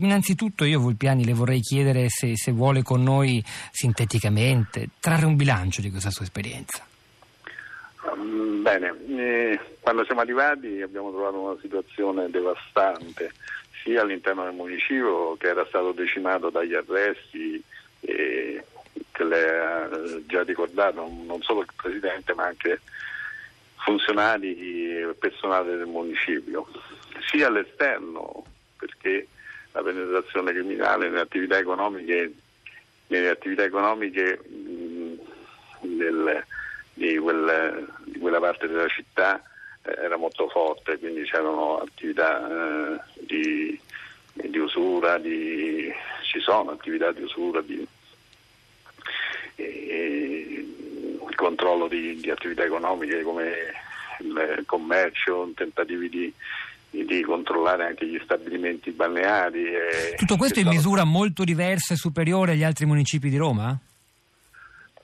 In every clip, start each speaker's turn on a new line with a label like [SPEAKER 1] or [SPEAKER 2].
[SPEAKER 1] Innanzitutto io Volpiani le vorrei chiedere se, se vuole con noi sinteticamente trarre un bilancio di questa sua esperienza.
[SPEAKER 2] Mm, bene, eh, quando siamo arrivati abbiamo trovato una situazione devastante sia all'interno del municipio che era stato decimato dagli arresti eh, che lei ha già ricordato, non solo il Presidente ma anche funzionari e personale del municipio, sia all'esterno perché la penetrazione criminale nelle attività economiche, nelle attività economiche mh, del, di, quel, di, quella parte della città eh, era molto forte, quindi c'erano attività eh, di, di, usura, di, ci sono attività di usura, di e, il controllo di attività economiche come il commercio, tentativi di di controllare anche gli stabilimenti balneari.
[SPEAKER 1] Tutto questo in misura molto diversa e superiore agli altri municipi di Roma?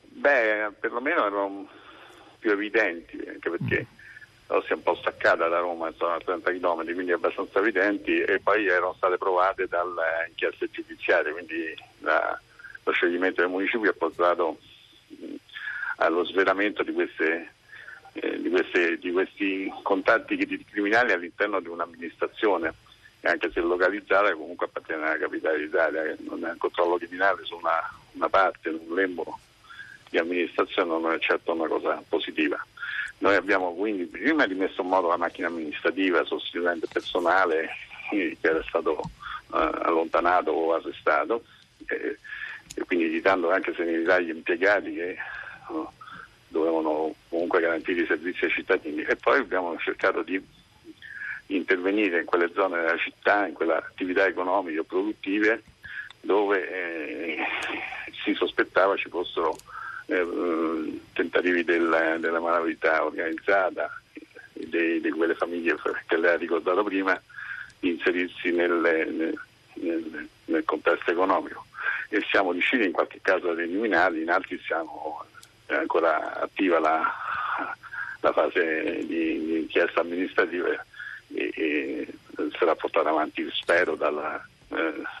[SPEAKER 2] Beh, perlomeno erano più evidenti, anche perché mm. si è un po' staccata da Roma, sono a 30 km, quindi abbastanza evidenti, e poi erano state provate dall'inchiesta giudiziaria, quindi la, lo scioglimento del municipio ha portato mh, allo svelamento di queste eh, di, queste, di, questi contatti criminali all'interno di un'amministrazione, anche se localizzata comunque appartiene alla capitale d'Italia, che non è un controllo criminale su una, una parte, un lembo di amministrazione non è certo una cosa positiva. Noi abbiamo quindi prima rimesso in modo la macchina amministrativa sostituendo personale che era stato eh, allontanato o arrestato eh, e quindi evitando anche serenità agli impiegati che oh, dovevano comunque garantire i servizi ai cittadini. E poi abbiamo cercato di intervenire in quelle zone della città, in quelle attività economiche o produttive dove eh, si sospettava ci fossero eh, tentativi del, della malavita organizzata, di, quelle famiglie che lei ha ricordato prima, di inserirsi nel, nel, nel contesto economico. E siamo riusciti in qualche caso ad eliminarli, in altri siamo è ancora attiva la, la fase di, inchiesta amministrativa e, e sarà portata avanti, spero, dalla,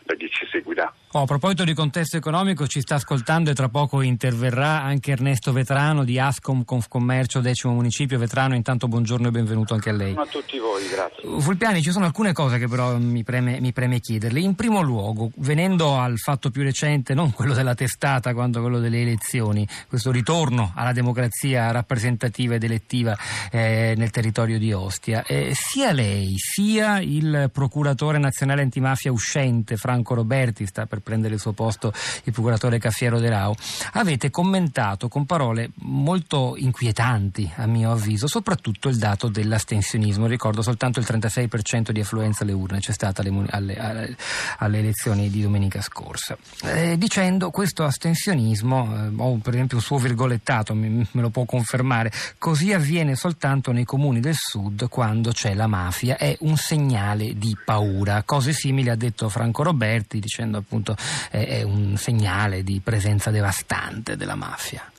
[SPEAKER 2] da chi ci seguirà.
[SPEAKER 1] Oh, a proposito di contesto economico, ci sta ascoltando e tra poco interverrà anche Ernesto Vetrano di Ascom Confcommercio, decimo municipio. Vetrano, intanto buongiorno e benvenuto anche a lei.
[SPEAKER 3] A tutti voi, grazie.
[SPEAKER 1] Fulpiani, ci sono alcune cose che però mi preme, mi preme chiederle. In primo luogo, venendo al fatto più recente, non quello della testata quanto quello delle elezioni, questo ritorno alla democrazia rappresentativa ed elettiva eh, nel territorio di Ostia, eh, sia lei sia il procuratore nazionale antimafia uscente Franco Roberti sta per prendere il suo posto il procuratore Caffiero De Rao, avete commentato con parole molto inquietanti a mio avviso, soprattutto il dato dell'astensionismo. Ricordo soltanto il 36% di affluenza alle urne c'è stata alle, alle, alle elezioni di domenica scorsa. Eh, dicendo questo astensionismo, eh, ho per esempio un suo virgolettato, me, me lo può confermare, così avviene soltanto nei comuni del sud quando c'è la mafia, è un segnale di paura. Cose simili ha detto Franco Roberti dicendo appunto appunto è, un segnale di presenza devastante della mafia.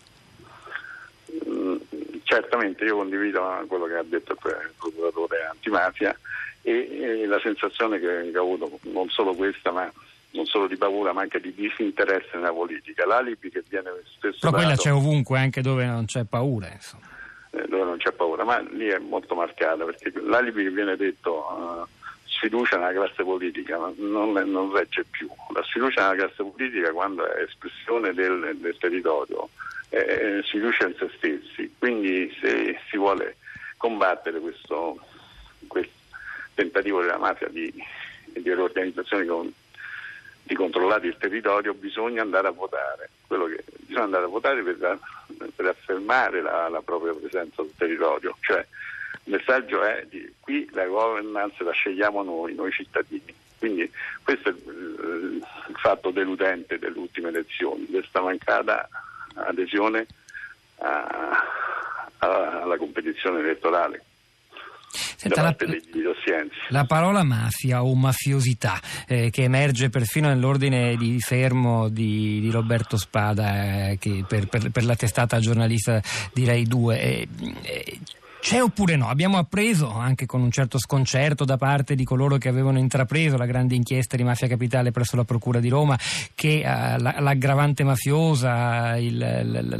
[SPEAKER 2] Mm, certamente io condivido quello che ha detto il procuratore antimafia e, e la sensazione che, che ho avuto non solo questa ma non solo di paura ma anche di disinteresse nella politica. L'alibi che viene spesso
[SPEAKER 1] Però quella
[SPEAKER 2] dato,
[SPEAKER 1] c'è ovunque, anche dove non c'è paura.
[SPEAKER 2] Eh, dove non c'è paura, ma lì è molto marcata perché l'alibi che viene detto uh, sfiducia nella classe politica non, non, regge più. La sfiducia nella classe politica quando è espressione del, del territorio è sfiducia in se stessi, quindi se si vuole combattere questo, questo tentativo della mafia di, di riorganizzazione con, di controllare il territorio bisogna andare a votare, che, bisogna andare a votare per, per affermare la, la propria presenza sul territorio, cioè il messaggio è di qui la governance la scegliamo noi, noi cittadini. Quindi questo è il, fatto deludente delle ultime elezioni, questa mancata adesione a, a, alla competizione elettorale.
[SPEAKER 1] Senta, la, la, parola mafia o mafiosità eh, che emerge perfino nell'ordine di fermo di, di Roberto Spada eh, per, per, per, la testata giornalista di Rai 2 eh, C'è oppure no? Abbiamo appreso, anche con un certo sconcerto da parte di coloro che avevano intrapreso la grande inchiesta di Mafia Capitale presso la Procura di Roma, che uh, l'aggravante mafiosa, il,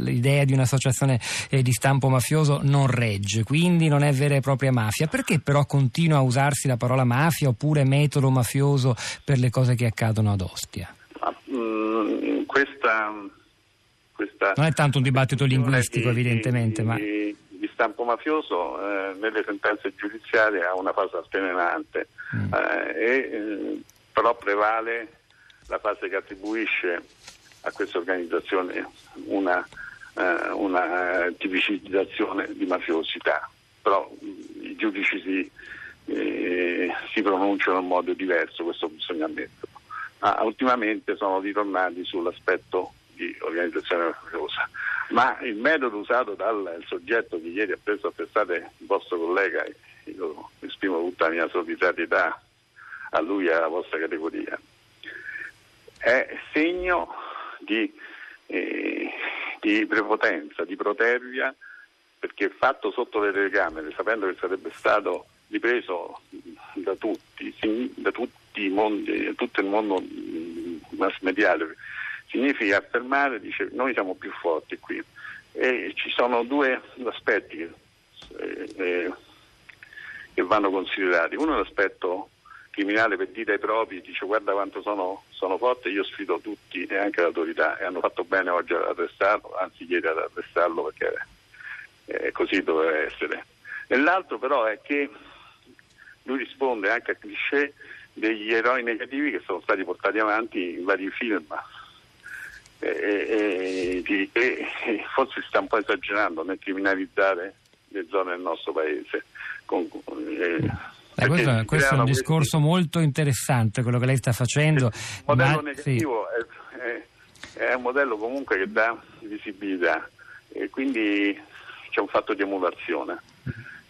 [SPEAKER 1] l'idea di un'associazione eh, di stampo mafioso non regge, quindi non è vera e propria mafia. Perché però continua a usarsi la parola mafia oppure metodo mafioso per le cose che accadono ad Ostia?
[SPEAKER 2] Ma, mh, mm, questa, questa,
[SPEAKER 1] non è tanto un dibattito linguistico, evidentemente,
[SPEAKER 2] di,
[SPEAKER 1] ma
[SPEAKER 2] stampo mafioso eh, nelle sentenze giudiziarie ha una fase altenante, mm. eh, e, eh, però prevale la fase che attribuisce a questa organizzazione una, eh, una tipicizzazione di mafiosità, però mm, i giudici si, eh, si pronunciano in modo diverso, questo bisogna ammetterlo. Ah, ultimamente sono ritornati sull'aspetto di organizzazione mafiosa ma il metodo usato dal soggetto che ieri ha preso a testate il vostro collega, io esprimo tutta la mia solidarietà a lui e alla vostra categoria, è segno di, eh, di prepotenza, di protervia, perché fatto sotto le telecamere, sapendo che sarebbe stato ripreso da tutti, da tutti mondi, tutto il mondo mass mediale significa affermare, dice noi siamo più forti qui. E ci sono due aspetti che, eh, eh, che vanno considerati. Uno è l'aspetto criminale per dire ai propri, dice guarda quanto sono, sono forte, io sfido tutti e anche l'autorità e hanno fatto bene oggi ad arrestarlo, anzi ieri ad arrestarlo perché eh, così doveva essere. E l'altro però è che lui risponde anche a cliché degli eroi negativi che sono stati portati avanti in vari film e, e, e, forse sta un po' esagerando nel criminalizzare le zone del nostro paese. Con,
[SPEAKER 1] eh, eh, questo, questo è un discorso questi... molto interessante quello che lei sta facendo.
[SPEAKER 2] Il modello ma, negativo sì. è, è, è, un modello comunque che dà visibilità e quindi c'è un fatto di emulazione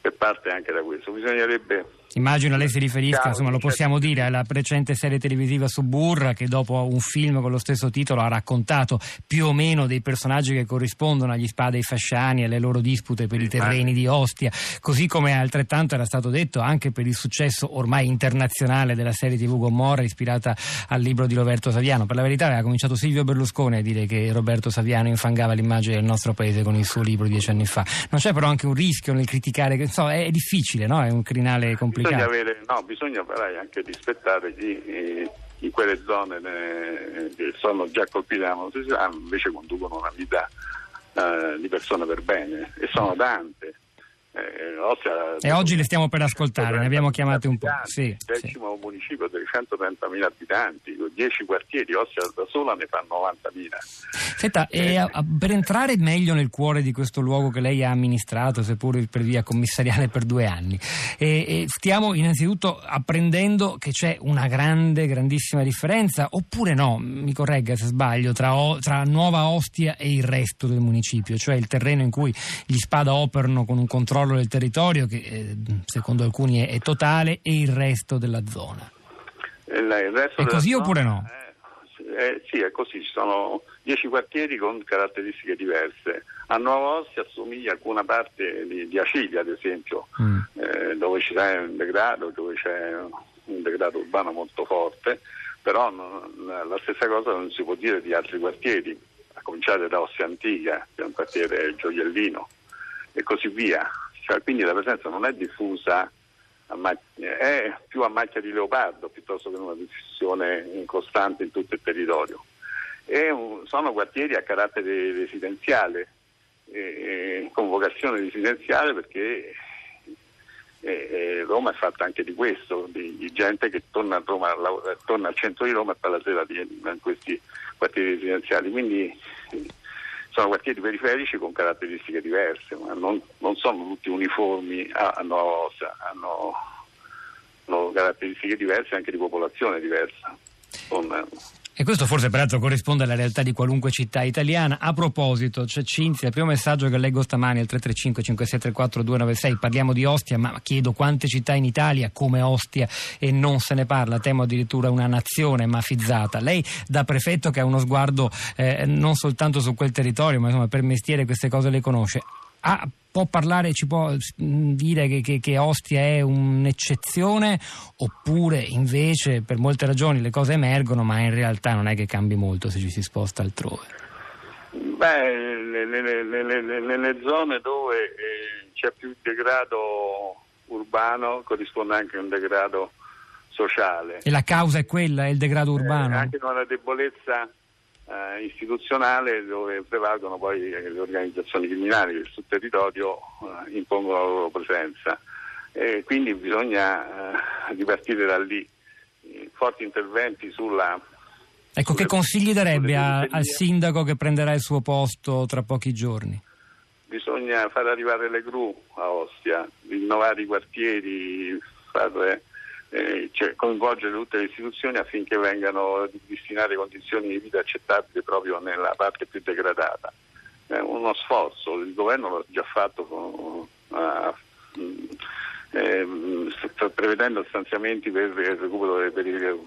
[SPEAKER 2] che parte anche da questo. Bisognerebbe
[SPEAKER 1] Immagino lei si riferisca, insomma lo possiamo dire, alla precedente serie televisiva su Burra che dopo un film con lo stesso titolo ha raccontato più o meno dei personaggi che corrispondono agli spadei fasciani e alle loro dispute per i terreni di Ostia, così come altrettanto era stato detto anche per il successo ormai internazionale della serie TV Gomorra ispirata al libro di Roberto Saviano. Per la verità aveva cominciato Silvio Berlusconi a dire che Roberto Saviano infangava l'immagine del nostro paese con il suo libro dieci anni fa. Non c'è però anche un rischio nel criticare, insomma, è difficile, no? È un crinale complicato
[SPEAKER 2] Bisogna, avere, no, bisogna però anche rispettare chi eh, in quelle zone eh, che sono già colpite da motosicletta invece conducono una vita eh, di persone per bene e sono tante.
[SPEAKER 1] Eh, Ostia, e oggi le stiamo per ascoltare, ne abbiamo chiamate un po'. Sì,
[SPEAKER 2] decimo sì. municipio di 130.000 abitanti, 10 quartieri, Ostia da sola ne fa 90.000.
[SPEAKER 1] Senta, eh, a, per entrare meglio nel cuore di questo luogo che lei ha amministrato, seppur per via commissariale per due anni, eh, stiamo innanzitutto apprendendo che c'è una grande, grandissima differenza, oppure no, mi corregga se sbaglio, tra, tra Nuova Ostia e il resto del municipio, cioè il terreno in cui gli spada operano con un controllo controllo del territorio che eh, secondo alcuni è, totale e il resto della zona.
[SPEAKER 2] Il, resto
[SPEAKER 1] è così oppure no?
[SPEAKER 2] Eh, eh, sì, è così, ci sono dieci quartieri con caratteristiche diverse. A Nuova Ostia assomiglia alcuna parte di, di Acilia, ad esempio, mm. Eh, dove c'è un degrado, dove c'è un degrado urbano molto forte, però non, la stessa cosa non si può dire di altri quartieri, a cominciare da Ostia Antica, che è un quartiere gioiellino, e così via. Cioè, quindi la presenza non è diffusa, è più a macchia di leopardo piuttosto che una diffusione costante in tutto il territorio. Un, sono quartieri a carattere residenziale, con vocazione residenziale perché Roma è fatta anche di questo, di, gente che torna, Roma, torna, al centro di Roma e poi la sera in questi quartieri residenziali. Quindi sono quartieri periferici con caratteristiche diverse, ma non, non sono tutti uniformi, hanno, hanno, hanno, caratteristiche diverse anche di popolazione diversa. Con,
[SPEAKER 1] e questo forse peraltro corrisponde alla realtà di qualunque città italiana. A proposito, c'è Cinzia, il primo messaggio che leggo stamani al 335 5634 296, parliamo di Ostia, ma chiedo quante città in Italia come Ostia e non se ne parla, temo addirittura una nazione mafizzata. Lei da prefetto che ha uno sguardo eh, non soltanto su quel territorio, ma insomma per mestiere queste cose le conosce ah, può parlare, ci può mm, dire che, che, che, Ostia è un'eccezione oppure invece per molte ragioni le cose emergono ma in realtà non è che cambi molto se ci si sposta altrove?
[SPEAKER 2] Beh, nelle zone dove eh, c'è più degrado urbano corrisponde anche un degrado sociale.
[SPEAKER 1] E la causa è quella, è il degrado eh, urbano?
[SPEAKER 2] Eh, anche una debolezza eh, istituzionale dove prevalgono poi le organizzazioni criminali che sul territorio eh, impongono la loro presenza. E quindi bisogna eh, ripartire da lì. Forti interventi sulla
[SPEAKER 1] Ecco, che consigli darebbe a, al sindaco che prenderà il suo posto tra pochi giorni?
[SPEAKER 2] Bisogna far arrivare le gru a Ostia, rinnovare i quartieri, fare, eh, cioè, coinvolgere tutte le istituzioni affinché vengano ripristinate condizioni di vita accettabili proprio nella parte più degradata. È uno sforzo, il governo l'ha già fatto con, uh, eh, prevedendo stanziamenti per il recupero delle periferie,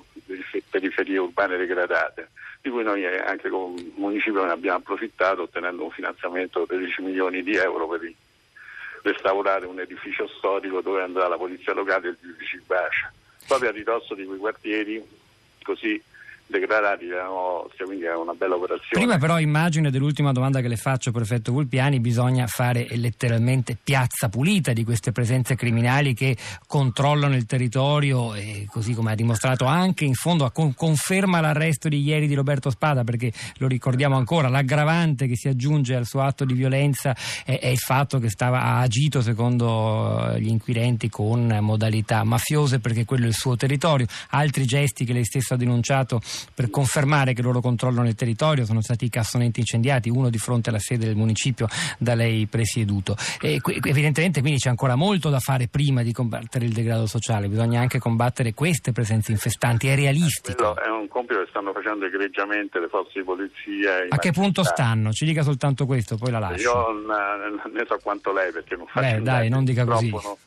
[SPEAKER 2] periferie urbane degradate, di cui noi anche come municipio ne abbiamo approfittato ottenendo un finanziamento di 13 milioni di euro per restaurare un edificio storico dove andrà la polizia locale e il giudice Bascia, proprio a ridosso di quei quartieri così degradati erano, quindi è una bella operazione.
[SPEAKER 1] Prima però immagino dell'ultima domanda che le faccio, prefetto Vulpiani, bisogna fare letteralmente piazza pulita di queste presenze criminali che controllano il territorio e così come ha dimostrato anche in fondo con, conferma l'arresto di ieri di Roberto Spada perché lo ricordiamo ancora, l'aggravante che si aggiunge al suo atto di violenza è, è il fatto che stava, ha agito secondo gli inquirenti con modalità mafiose perché quello è il suo territorio, altri gesti che lei stesso ha denunciato per confermare che loro controllano il territorio, sono stati i cassoneti incendiati, uno di fronte alla sede del municipio da lei presieduto. E, evidentemente quindi c'è ancora molto da fare prima di combattere il degrado sociale, bisogna anche combattere queste presenze infestanti, è realistico.
[SPEAKER 2] È un compito che stanno facendo egregiamente le forze di polizia.
[SPEAKER 1] A che punto stanno? Ci dica soltanto questo, poi la lascio.
[SPEAKER 2] Io ne so quanto lei perché non faccio
[SPEAKER 1] Beh, dai, non dica così.
[SPEAKER 2] No,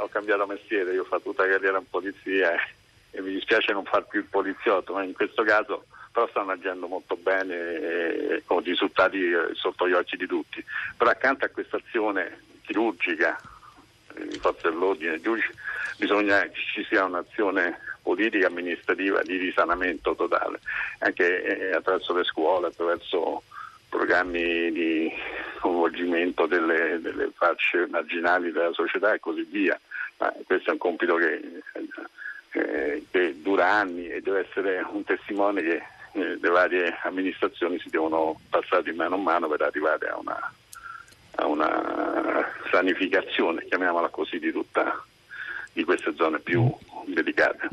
[SPEAKER 2] ho cambiato mestiere, io ho fatto tutta la carriera in polizia e mi dispiace non far più il poliziotto, ma in questo caso però stanno agendo molto bene e con risultati eh, sotto gli occhi di tutti. Però accanto a questa azione chirurgica eh, forze dell'ordine, giudici, bisogna che ci sia un'azione politica amministrativa di risanamento totale, anche eh, attraverso le scuole, attraverso programmi di coinvolgimento delle, delle fasce marginali della società e così via. Ma questo è un compito che che dura anni e deve essere un testimone che eh, le varie amministrazioni si devono passare di mano a mano per arrivare a una, a una sanificazione, chiamiamola così, di, tutta, di queste zone più delicate.